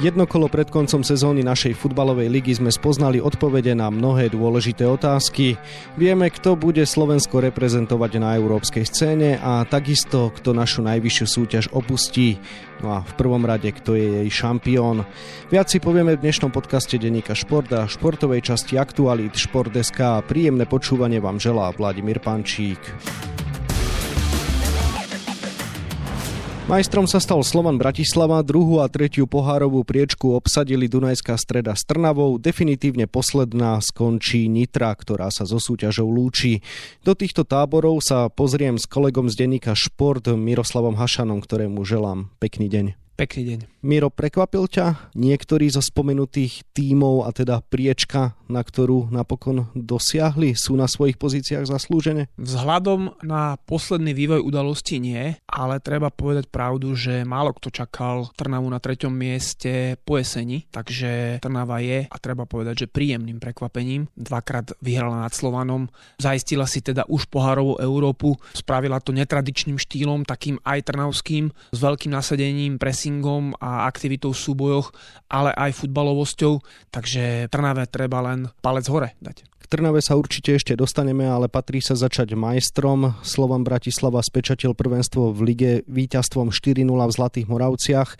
Jedno kolo pred koncom sezóny našej futbalovej ligy sme spoznali odpovede na mnohé dôležité otázky. Vieme, kto bude Slovensko reprezentovať na európskej scéne a takisto, kto našu najvyššiu súťaž opustí. No a v prvom rade, kto je jej šampión. Viac si povieme v dnešnom podcaste Deníka Šport a športovej časti Aktualít Šport.sk. Príjemné počúvanie vám želá Vladimír Pančík. Majstrom sa stal Slovan Bratislava, druhú a tretiu pohárovú priečku obsadili Dunajská streda s Trnavou, definitívne posledná skončí Nitra, ktorá sa so súťažou lúči. Do týchto táborov sa pozriem s kolegom z denníka Šport Miroslavom Hašanom, ktorému želám pekný deň. Pekný deň. Miro, prekvapil ťa niektorý zo spomenutých tímov a teda priečka, na ktorú napokon dosiahli, sú na svojich pozíciách zaslúžené? Vzhľadom na posledný vývoj udalosti nie, ale treba povedať pravdu, že málo kto čakal Trnavu na treťom mieste po jeseni, takže Trnava je a treba povedať, že príjemným prekvapením. Dvakrát vyhrala nad Slovanom, zaistila si teda už pohárovú Európu, spravila to netradičným štýlom, takým aj trnavským, s veľkým nasadením pressingom a aktivitou v súbojoch, ale aj futbalovosťou, takže Trnave treba len palec hore dať. K Trnave sa určite ešte dostaneme, ale patrí sa začať majstrom. Slovan Bratislava spečatil prvenstvo v lige víťazstvom 4-0 v Zlatých Moravciach.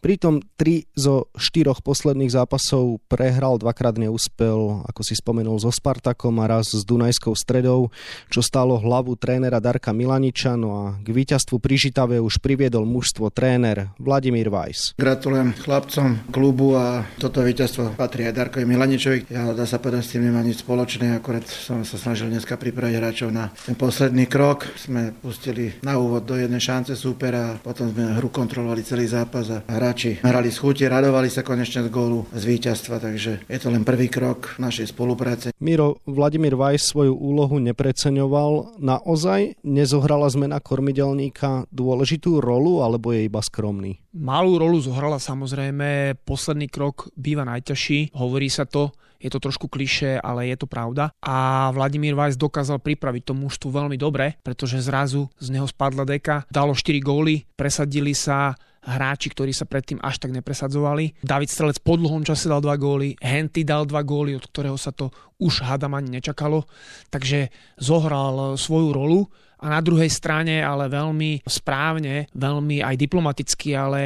Pritom tri zo štyroch posledných zápasov prehral, dvakrát neúspel, ako si spomenul, so Spartakom a raz s Dunajskou stredou, čo stálo hlavu trénera Darka Milaniča, no a k víťazstvu pri Žitave už priviedol mužstvo tréner Vladimír Vajs. Gratulujem chlapcom klubu a toto víťazstvo patrí aj Darkovi Milaničovi. Ja dá sa povedať, s tým nemá nič spoločné, akorát som sa snažil dneska pripraviť hráčov na ten posledný krok. Sme pustili na úvod do jednej šance supera, potom sme hru kontrolovali celý zápas a hra hráči hrali z radovali sa konečne z gólu z víťazstva, takže je to len prvý krok našej spolupráce. Miro, Vladimír Vajs svoju úlohu nepreceňoval. Naozaj nezohrala zmena kormidelníka dôležitú rolu, alebo je iba skromný? Malú rolu zohrala samozrejme, posledný krok býva najťažší, hovorí sa to, je to trošku klišé, ale je to pravda. A Vladimír Vajs dokázal pripraviť to mužstvo veľmi dobre, pretože zrazu z neho spadla deka, dalo 4 góly, presadili sa hráči, ktorí sa predtým až tak nepresadzovali. David Strelec po dlhom čase dal dva góly, Henty dal dva góly, od ktorého sa to už hádam ani nečakalo, takže zohral svoju rolu a na druhej strane ale veľmi správne, veľmi aj diplomaticky, ale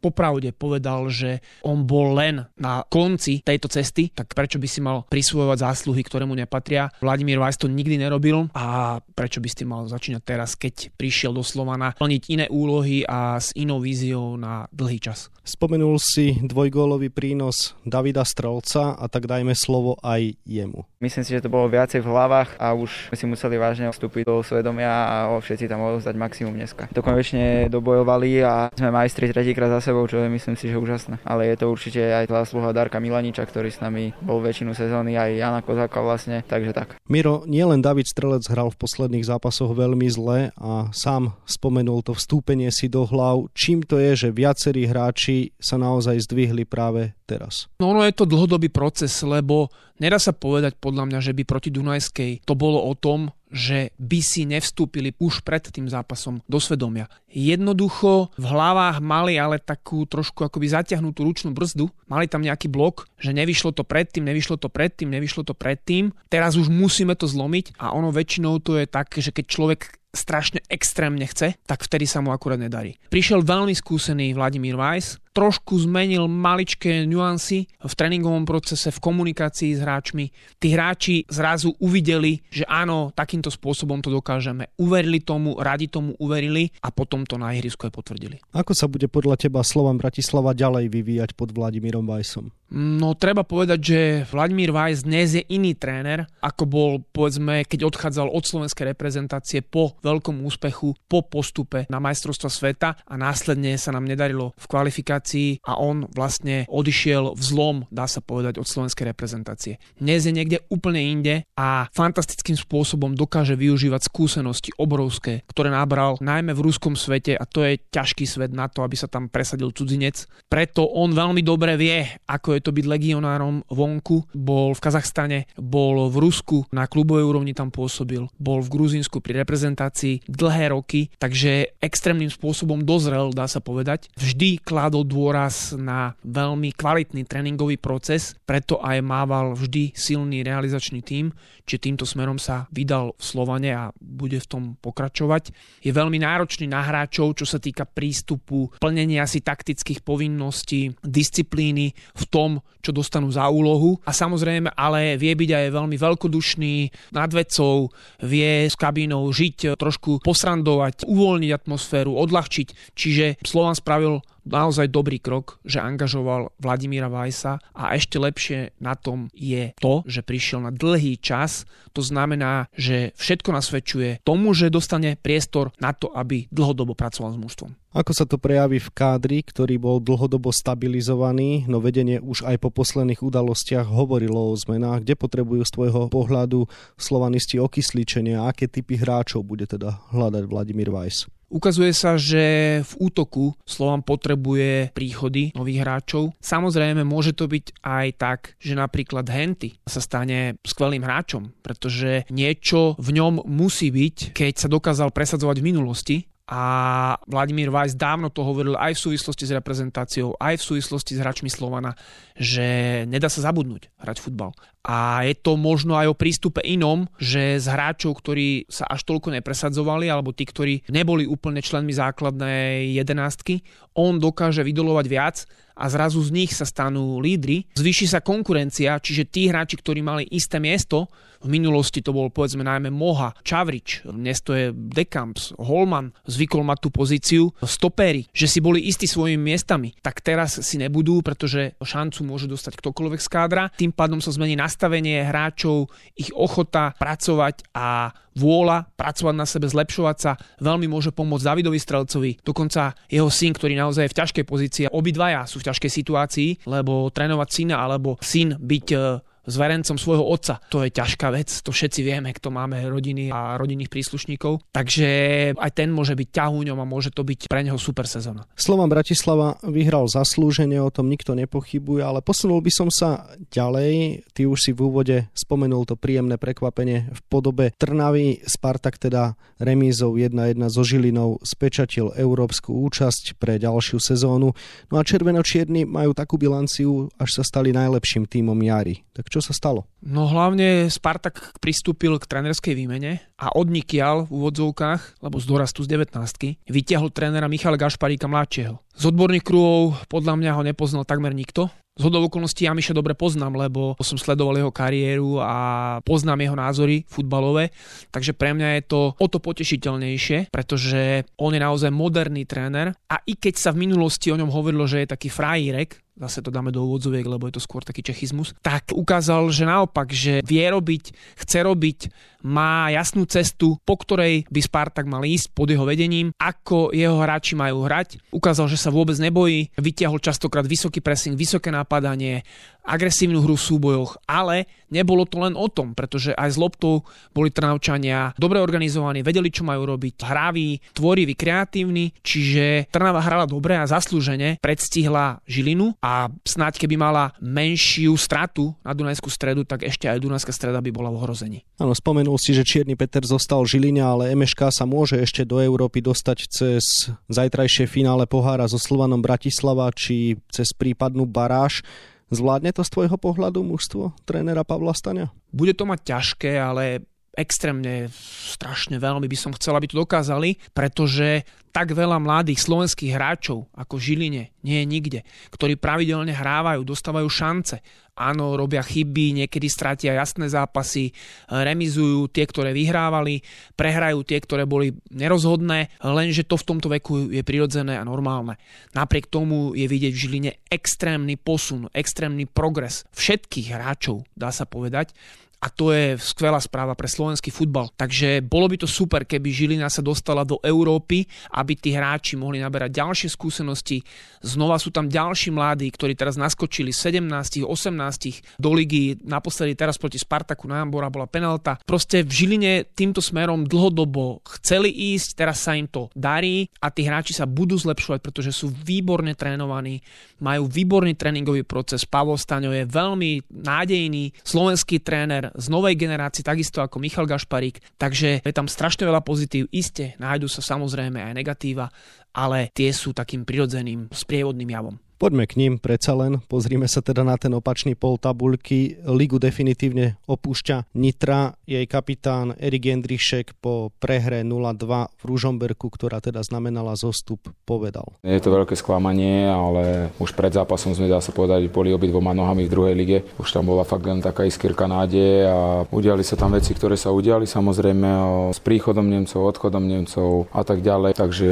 popravde povedal, že on bol len na konci tejto cesty, tak prečo by si mal prisvojovať zásluhy, ktoré mu nepatria. Vladimír Vajs to nikdy nerobil a prečo by si mal začínať teraz, keď prišiel do Slovana plniť iné úlohy a s inou víziou na dlhý čas. Spomenul si dvojgólový prínos Davida Strelca a tak dajme slovo aj jemu. Myslím si, že to bolo viacej v hlavách a už si museli vážne vstúpiť do svedomia a všetci tam odovzdať maximum dneska. To konečne dobojovali a sme majstri tretíkrát za sebou, čo je myslím si, že úžasné. Ale je to určite aj zásluha Darka Milaniča, ktorý s nami bol väčšinu sezóny, aj Jana Kozáka vlastne, takže tak. Miro, nielen David Strelec hral v posledných zápasoch veľmi zle a sám spomenul to vstúpenie si do hlav. Čím to je, že viacerí hráči sa naozaj zdvihli práve teraz? No ono je to dlhodobý proces, lebo nedá sa povedať podľa mňa, že by proti Dunajskej to bolo o tom, že by si nevstúpili už pred tým zápasom do svedomia. Jednoducho v hlavách mali ale takú trošku akoby zatiahnutú ručnú brzdu, mali tam nejaký blok, že nevyšlo to predtým, nevyšlo to predtým, nevyšlo to predtým, teraz už musíme to zlomiť a ono väčšinou to je tak, že keď človek strašne extrémne chce, tak vtedy sa mu akurát nedarí. Prišiel veľmi skúsený Vladimír Weiss, trošku zmenil maličké nuancy v tréningovom procese, v komunikácii s hráčmi. Tí hráči zrazu uvideli, že áno, takýmto spôsobom to dokážeme. Uverili tomu, radi tomu uverili a potom to na ihrisku aj potvrdili. Ako sa bude podľa teba Slovan Bratislava ďalej vyvíjať pod Vladimírom Vajsom? No treba povedať, že Vladimír Vajs dnes je iný tréner, ako bol povedzme, keď odchádzal od slovenskej reprezentácie po veľkom úspechu, po postupe na majstrovstva sveta a následne sa nám nedarilo v kvalifikácii a on vlastne odišiel v zlom, dá sa povedať, od slovenskej reprezentácie. Dnes je niekde úplne inde a fantastickým spôsobom dokáže využívať skúsenosti obrovské, ktoré nabral najmä v ruskom svete a to je ťažký svet na to, aby sa tam presadil cudzinec. Preto on veľmi dobre vie, ako je to byť legionárom vonku. Bol v Kazachstane, bol v Rusku, na klubovej úrovni tam pôsobil, bol v Gruzínsku pri reprezentácii dlhé roky, takže extrémnym spôsobom dozrel, dá sa povedať. Vždy kládol dôraz na veľmi kvalitný tréningový proces, preto aj mával vždy silný realizačný tím, čiže týmto smerom sa vydal v Slovane a bude v tom pokračovať. Je veľmi náročný na hráčov, čo sa týka prístupu, plnenia si taktických povinností, disciplíny v tom, čo dostanú za úlohu a samozrejme ale vie byť aj veľmi veľkodušný nad vecou, vie s kabínou žiť, trošku posrandovať, uvoľniť atmosféru, odľahčiť, čiže Slovan spravil naozaj dobrý krok, že angažoval Vladimíra Vajsa a ešte lepšie na tom je to, že prišiel na dlhý čas. To znamená, že všetko nasvedčuje tomu, že dostane priestor na to, aby dlhodobo pracoval s mužstvom. Ako sa to prejaví v kádri, ktorý bol dlhodobo stabilizovaný, no vedenie už aj po posledných udalostiach hovorilo o zmenách, kde potrebujú z tvojho pohľadu slovanisti okysličenia, aké typy hráčov bude teda hľadať Vladimír Vajs? Ukazuje sa, že v útoku Slovan potrebuje príchody nových hráčov. Samozrejme, môže to byť aj tak, že napríklad Henty sa stane skvelým hráčom, pretože niečo v ňom musí byť, keď sa dokázal presadzovať v minulosti a Vladimír Vajs dávno to hovoril aj v súvislosti s reprezentáciou, aj v súvislosti s hráčmi Slovana, že nedá sa zabudnúť hrať futbal. A je to možno aj o prístupe inom, že z hráčov, ktorí sa až toľko nepresadzovali, alebo tí, ktorí neboli úplne členmi základnej jedenástky, on dokáže vydolovať viac a zrazu z nich sa stanú lídry. Zvýši sa konkurencia, čiže tí hráči, ktorí mali isté miesto, v minulosti to bol povedzme najmä Moha, Čavrič, dnes to je Dekamps, Holman, zvykol mať tú pozíciu, stopery, že si boli istí svojimi miestami, tak teraz si nebudú, pretože šancu môže dostať ktokoľvek z kádra. Tým pádom sa zmení nastavenie hráčov, ich ochota pracovať a vôľa pracovať na sebe, zlepšovať sa, veľmi môže pomôcť Davidovi Strelcovi. Dokonca jeho syn, ktorý naozaj je v ťažkej pozícii, obidvaja sú v ťažkej situácii, lebo trénovať syna alebo syn byť e, zverencom svojho otca. To je ťažká vec, to všetci vieme, kto máme rodiny a rodinných príslušníkov. Takže aj ten môže byť ťahúňom a môže to byť pre neho super sezóna. Slovan Bratislava vyhral zaslúženie, o tom nikto nepochybuje, ale posunul by som sa ďalej. Ty už si v úvode spomenul to príjemné prekvapenie v podobe Trnavy. Spartak teda remízou 1-1 so Žilinou spečatil európsku účasť pre ďalšiu sezónu. No a červeno-čierni majú takú bilanciu, až sa stali najlepším tímom jary. Tak čo sa stalo? No hlavne Spartak pristúpil k trénerskej výmene a odnikial v úvodzovkách, lebo z dorastu z 19 vytiahol trénera Michala Gašparíka mladšieho. Z odborných krúhov podľa mňa ho nepoznal takmer nikto. Z hodou okolností ja Miša dobre poznám, lebo som sledoval jeho kariéru a poznám jeho názory futbalové, takže pre mňa je to o to potešiteľnejšie, pretože on je naozaj moderný tréner a i keď sa v minulosti o ňom hovorilo, že je taký frajírek, zase to dáme do úvodzoviek, lebo je to skôr taký čechizmus, tak ukázal, že naopak, že vie robiť, chce robiť, má jasnú cestu, po ktorej by Spartak mal ísť pod jeho vedením, ako jeho hráči majú hrať. Ukázal, že sa vôbec nebojí, vytiahol častokrát vysoký pressing, vysoké napadanie, agresívnu hru v súbojoch, ale nebolo to len o tom, pretože aj s loptou boli Trnavčania dobre organizovaní, vedeli, čo majú robiť, hraví, tvoriví, kreatívni, čiže Trnava hrala dobre a zaslúžene predstihla Žilinu a snáď keby mala menšiu stratu na Dunajskú stredu, tak ešte aj Dunajská streda by bola v ohrození. Áno, spomenul si, že Čierny Peter zostal v Žiline, ale MŠK sa môže ešte do Európy dostať cez zajtrajšie finále pohára so Slovanom Bratislava či cez prípadnú baráž. Zvládne to z tvojho pohľadu mužstvo trénera Pavla Stania? Bude to mať ťažké, ale extrémne, strašne veľmi by som chcel, aby to dokázali, pretože tak veľa mladých slovenských hráčov ako Žiline nie je nikde, ktorí pravidelne hrávajú, dostávajú šance. Áno, robia chyby, niekedy stratia jasné zápasy, remizujú tie, ktoré vyhrávali, prehrajú tie, ktoré boli nerozhodné, lenže to v tomto veku je prirodzené a normálne. Napriek tomu je vidieť v Žiline extrémny posun, extrémny progres všetkých hráčov, dá sa povedať a to je skvelá správa pre slovenský futbal. Takže bolo by to super, keby Žilina sa dostala do Európy, aby tí hráči mohli naberať ďalšie skúsenosti. Znova sú tam ďalší mladí, ktorí teraz naskočili 17, 18 do ligy, naposledy teraz proti Spartaku na Jambora bola penalta. Proste v Žiline týmto smerom dlhodobo chceli ísť, teraz sa im to darí a tí hráči sa budú zlepšovať, pretože sú výborne trénovaní, majú výborný tréningový proces. Pavol Staňo je veľmi nádejný slovenský tréner, z novej generácie, takisto ako Michal Gašparík, takže je tam strašne veľa pozitív. Isté, nájdu sa samozrejme aj negatíva, ale tie sú takým prirodzeným sprievodným javom. Poďme k ním predsa len. Pozrime sa teda na ten opačný pol tabuľky. Ligu definitívne opúšťa Nitra. Jej kapitán Erik Jendrišek po prehre 0-2 v Ružomberku, ktorá teda znamenala zostup, povedal. Je to veľké sklamanie, ale už pred zápasom sme, dá sa povedať, boli obidvoma nohami v druhej lige. Už tam bola fakt len taká iskierka nádeje a udiali sa tam veci, ktoré sa udiali samozrejme s príchodom Nemcov, odchodom Nemcov a tak ďalej. Takže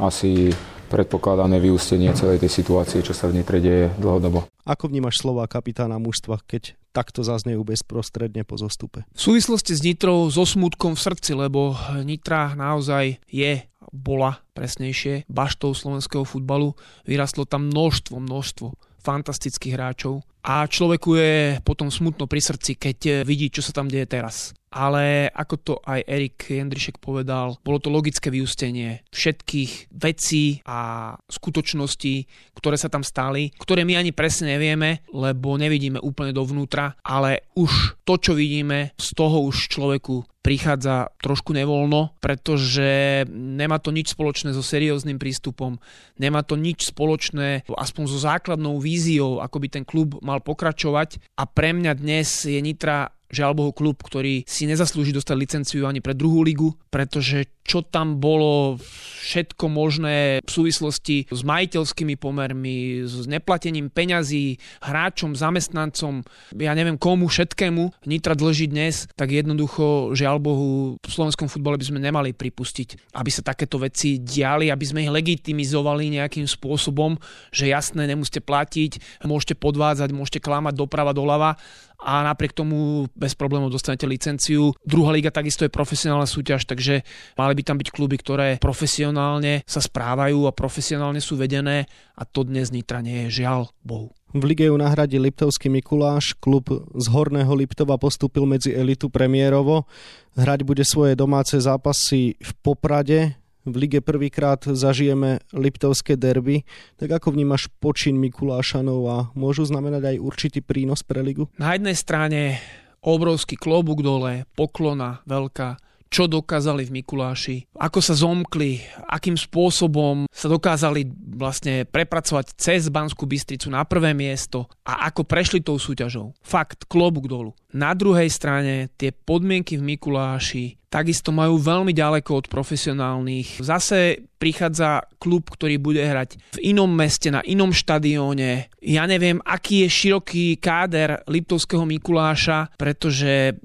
asi predpokladané vyústenie celej tej situácie, čo sa v Nitre deje dlhodobo. Ako vnímaš slova kapitána mužstva, keď takto zaznejú bezprostredne po zostupe? V súvislosti s Nitrou so smutkom v srdci, lebo Nitra naozaj je bola presnejšie baštou slovenského futbalu. Vyrastlo tam množstvo, množstvo fantastických hráčov a človeku je potom smutno pri srdci, keď vidí, čo sa tam deje teraz ale ako to aj Erik Jendrišek povedal, bolo to logické vyústenie všetkých vecí a skutočností, ktoré sa tam stali, ktoré my ani presne nevieme, lebo nevidíme úplne dovnútra, ale už to, čo vidíme, z toho už človeku prichádza trošku nevoľno, pretože nemá to nič spoločné so serióznym prístupom, nemá to nič spoločné aspoň so základnou víziou, ako by ten klub mal pokračovať. A pre mňa dnes je Nitra žiaľ Bohu klub, ktorý si nezaslúži dostať licenciu ani pre druhú ligu, pretože čo tam bolo všetko možné v súvislosti s majiteľskými pomermi, s neplatením peňazí, hráčom, zamestnancom, ja neviem komu všetkému Nitra dlží dnes, tak jednoducho, žiaľ Bohu, v slovenskom futbale by sme nemali pripustiť, aby sa takéto veci diali, aby sme ich legitimizovali nejakým spôsobom, že jasné, nemusíte platiť, môžete podvádzať, môžete klamať doprava, doľava, a napriek tomu bez problémov dostanete licenciu. Druhá liga takisto je profesionálna súťaž, takže mali by tam byť kluby, ktoré profesionálne sa správajú a profesionálne sú vedené a to dnes Nitra nie je, žiaľ Bohu. V lige ju nahradí Liptovský Mikuláš, klub z Horného Liptova postúpil medzi elitu premiérovo. Hrať bude svoje domáce zápasy v Poprade, v lige prvýkrát zažijeme Liptovské derby, tak ako vnímaš počin Mikulášanov a môžu znamenať aj určitý prínos pre ligu? Na jednej strane obrovský klobúk dole, poklona veľká, čo dokázali v Mikuláši, ako sa zomkli, akým spôsobom sa dokázali vlastne prepracovať cez Banskú Bystricu na prvé miesto a ako prešli tou súťažou. Fakt, klobúk dolu. Na druhej strane tie podmienky v Mikuláši takisto majú veľmi ďaleko od profesionálnych. Zase prichádza klub, ktorý bude hrať v inom meste, na inom štadióne. Ja neviem, aký je široký káder Liptovského Mikuláša, pretože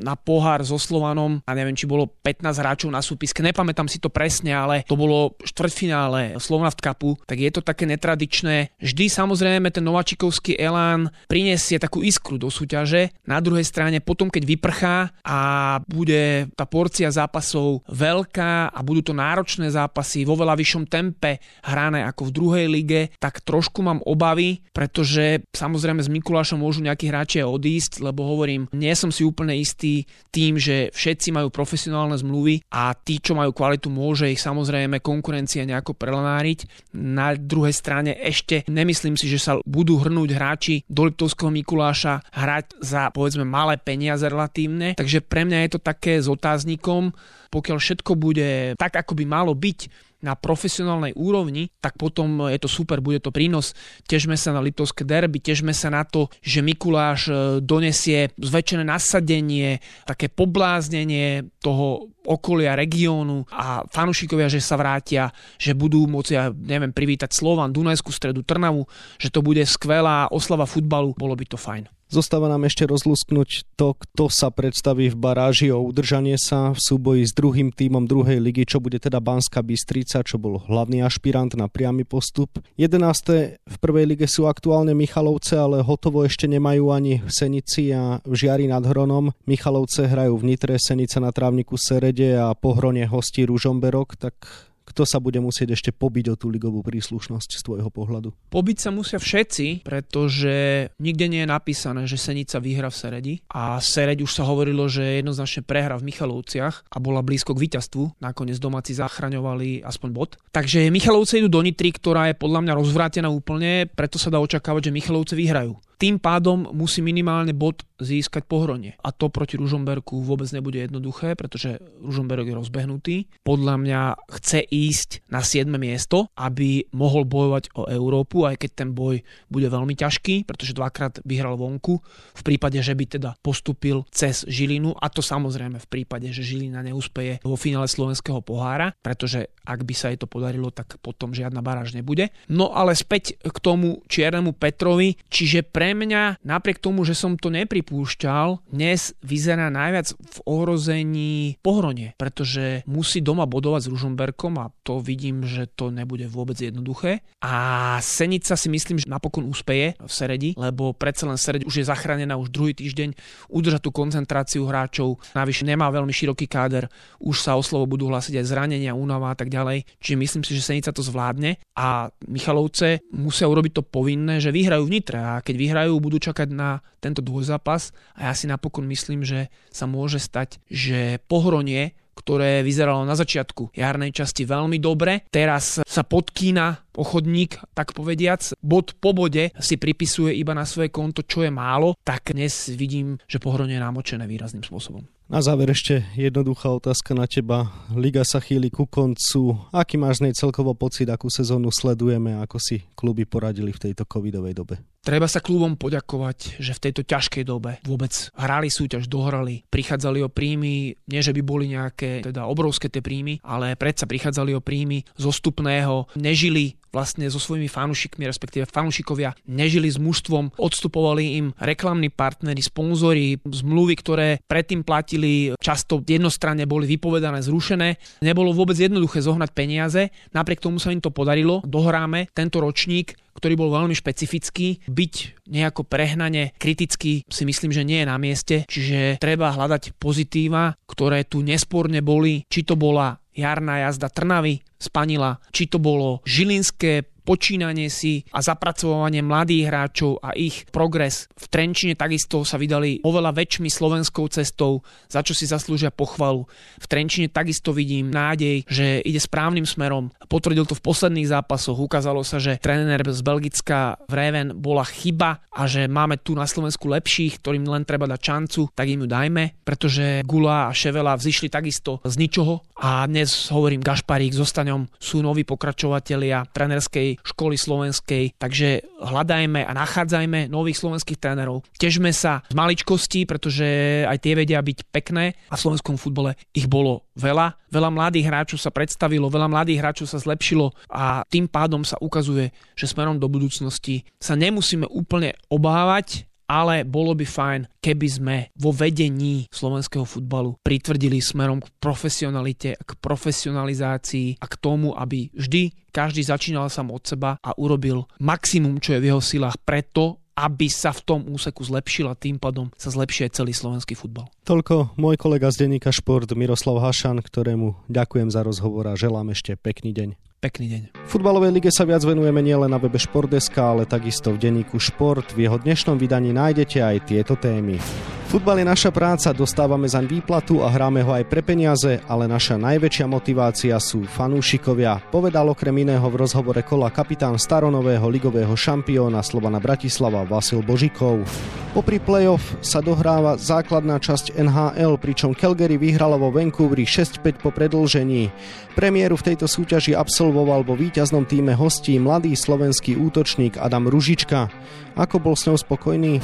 na pohár so Slovanom, a neviem, či bolo 15 hráčov na súpiske, nepamätám si to presne, ale to bolo štvrtfinále v Kapu, tak je to také netradičné. Vždy samozrejme ten nováčikovský elán prinesie takú iskru do súťaže. Na druhej strane potom, keď vyprchá a bude tá porcia zápasov veľká a budú to náročné zápasy vo veľa vyššom tempe hrané ako v druhej lige, tak trošku mám obavy, pretože samozrejme z Mikuláša môžu nejakí hráči odísť, lebo hovorím, nie som si úplne istý tým, že všetci majú profesionálne zmluvy a tí, čo majú kvalitu, môže ich samozrejme konkurencia nejako prelenáriť. Na druhej strane ešte nemyslím si, že sa budú hrnúť hráči do Liptovského Mikuláša hrať za povedzme malé peniaze relatívne, takže pre mňa je to také s otáznikom, pokiaľ všetko bude tak, ako by malo byť, na profesionálnej úrovni, tak potom je to super, bude to prínos. Težme sa na Litovské derby, težme sa na to, že Mikuláš e, donesie zväčšené nasadenie, také pobláznenie toho okolia, regiónu a fanúšikovia, že sa vrátia, že budú môcť, ja neviem, privítať Slovan, Dunajskú stredu, Trnavu, že to bude skvelá oslava futbalu, bolo by to fajn. Zostáva nám ešte rozlusknúť to, kto sa predstaví v baráži o udržanie sa v súboji s druhým tímom druhej ligy, čo bude teda Banská Bystrica, čo bol hlavný ašpirant na priamy postup. 11. v prvej lige sú aktuálne Michalovce, ale hotovo ešte nemajú ani v Senici a v Žiari nad Hronom. Michalovce hrajú v Nitre, Senica na trávniku Serede a po Hrone hostí Ružomberok, tak kto sa bude musieť ešte pobiť o tú ligovú príslušnosť z tvojho pohľadu? Pobiť sa musia všetci, pretože nikde nie je napísané, že Senica vyhra v Seredi a Sereď už sa hovorilo, že jednoznačne prehra v Michalovciach a bola blízko k víťazstvu. Nakoniec domáci zachraňovali aspoň bod. Takže Michalovce idú do Nitry, ktorá je podľa mňa rozvrátená úplne, preto sa dá očakávať, že Michalovce vyhrajú. Tým pádom musí minimálne bod získať pohronie. A to proti Ružomberku vôbec nebude jednoduché, pretože Ružomberok je rozbehnutý. Podľa mňa chce ísť na 7. miesto, aby mohol bojovať o Európu, aj keď ten boj bude veľmi ťažký, pretože dvakrát vyhral vonku. V prípade, že by teda postupil cez Žilinu, a to samozrejme v prípade, že Žilina neúspeje vo finále slovenského pohára, pretože ak by sa jej to podarilo, tak potom žiadna baráž nebude. No ale späť k tomu čiernemu Petrovi, čiže pre mňa, napriek tomu, že som to nepripomínal, pripúšťal, dnes vyzerá najviac v ohrození pohronie, pretože musí doma bodovať s Ružomberkom a to vidím, že to nebude vôbec jednoduché. A Senica si myslím, že napokon úspeje v Seredi, lebo predsa len Sered už je zachránená už druhý týždeň, udrža tú koncentráciu hráčov, navyše nemá veľmi široký káder, už sa o slovo budú hlásiť aj zranenia, únava a tak ďalej, čiže myslím si, že Senica to zvládne. A Michalovce musia urobiť to povinné, že vyhrajú v Nitre. A keď vyhrajú, budú čakať na tento dvojzápas zápas a ja si napokon myslím, že sa môže stať, že pohronie ktoré vyzeralo na začiatku jarnej časti veľmi dobre. Teraz sa podkýna pochodník, tak povediac, bod po bode si pripisuje iba na svoje konto, čo je málo, tak dnes vidím, že pohronie je námočené výrazným spôsobom. Na záver ešte jednoduchá otázka na teba. Liga sa chýli ku koncu. Aký máš z nej celkovo pocit, akú sezónu sledujeme, ako si kluby poradili v tejto covidovej dobe? Treba sa klubom poďakovať, že v tejto ťažkej dobe vôbec hrali súťaž, dohrali, prichádzali o príjmy, nie že by boli nejaké teda obrovské tie príjmy, ale predsa prichádzali o príjmy zostupného, nežili vlastne so svojimi fanúšikmi, respektíve fanúšikovia nežili s mužstvom, odstupovali im reklamní partnery, sponzori, zmluvy, ktoré predtým platili, často jednostranne boli vypovedané, zrušené. Nebolo vôbec jednoduché zohnať peniaze, napriek tomu sa im to podarilo. Dohráme tento ročník ktorý bol veľmi špecifický. Byť nejako prehnane kritický si myslím, že nie je na mieste, čiže treba hľadať pozitíva, ktoré tu nesporne boli, či to bola jarná jazda Trnavy, Spanila, či to bolo Žilinské počínanie si a zapracovanie mladých hráčov a ich progres. V Trenčine takisto sa vydali oveľa väčšmi slovenskou cestou, za čo si zaslúžia pochvalu. V Trenčine takisto vidím nádej, že ide správnym smerom. Potvrdil to v posledných zápasoch. Ukázalo sa, že tréner z Belgická v Reven bola chyba a že máme tu na Slovensku lepších, ktorým len treba dať šancu, tak im ju dajme, pretože Gula a Ševela vzýšli takisto z ničoho a dnes hovorím Gašparík so Staňom sú noví pokračovatelia trenerskej školy slovenskej, takže hľadajme a nachádzajme nových slovenských trénerov. Težme sa z maličkosti, pretože aj tie vedia byť pekné a v slovenskom futbole ich bolo veľa. Veľa mladých hráčov sa predstavilo, veľa mladých hráčov sa zlepšilo a tým pádom sa ukazuje, že smerom do budúcnosti sa nemusíme úplne obávať, ale bolo by fajn, keby sme vo vedení slovenského futbalu pritvrdili smerom k profesionalite, k profesionalizácii a k tomu, aby vždy každý začínal sám od seba a urobil maximum, čo je v jeho silách preto, aby sa v tom úseku zlepšil a tým pádom sa zlepšie aj celý slovenský futbal. Toľko môj kolega z denníka Šport Miroslav Hašan, ktorému ďakujem za rozhovor a želám ešte pekný deň. Pekný deň. V futbalovej lige sa viac venujeme nielen na webe Športdeska, ale takisto v denníku Šport. V jeho dnešnom vydaní nájdete aj tieto témy. Futbal je naša práca, dostávame zaň výplatu a hráme ho aj pre peniaze, ale naša najväčšia motivácia sú fanúšikovia, povedal okrem iného v rozhovore kola kapitán staronového ligového šampióna Slovana Bratislava Vasil Božikov. Popri playoff sa dohráva základná časť NHL, pričom Calgary vyhralo vo Vancouveri 6-5 po predlžení. Premiéru v tejto súťaži absolvoval vo víťaznom týme hostí mladý slovenský útočník Adam Ružička. Ako bol s ňou spokojný?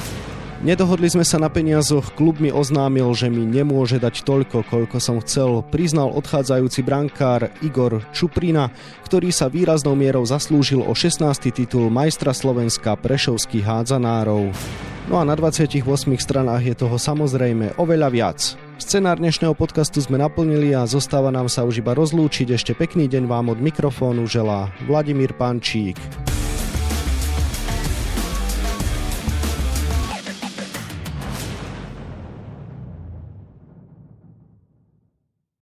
Nedohodli sme sa na peniazoch, klub mi oznámil, že mi nemôže dať toľko, koľko som chcel, priznal odchádzajúci brankár Igor Čuprina, ktorý sa výraznou mierou zaslúžil o 16. titul majstra Slovenska prešovských hádzanárov. No a na 28 stranách je toho samozrejme oveľa viac. Scenár dnešného podcastu sme naplnili a zostáva nám sa už iba rozlúčiť. Ešte pekný deň vám od mikrofónu želá Vladimír Pančík.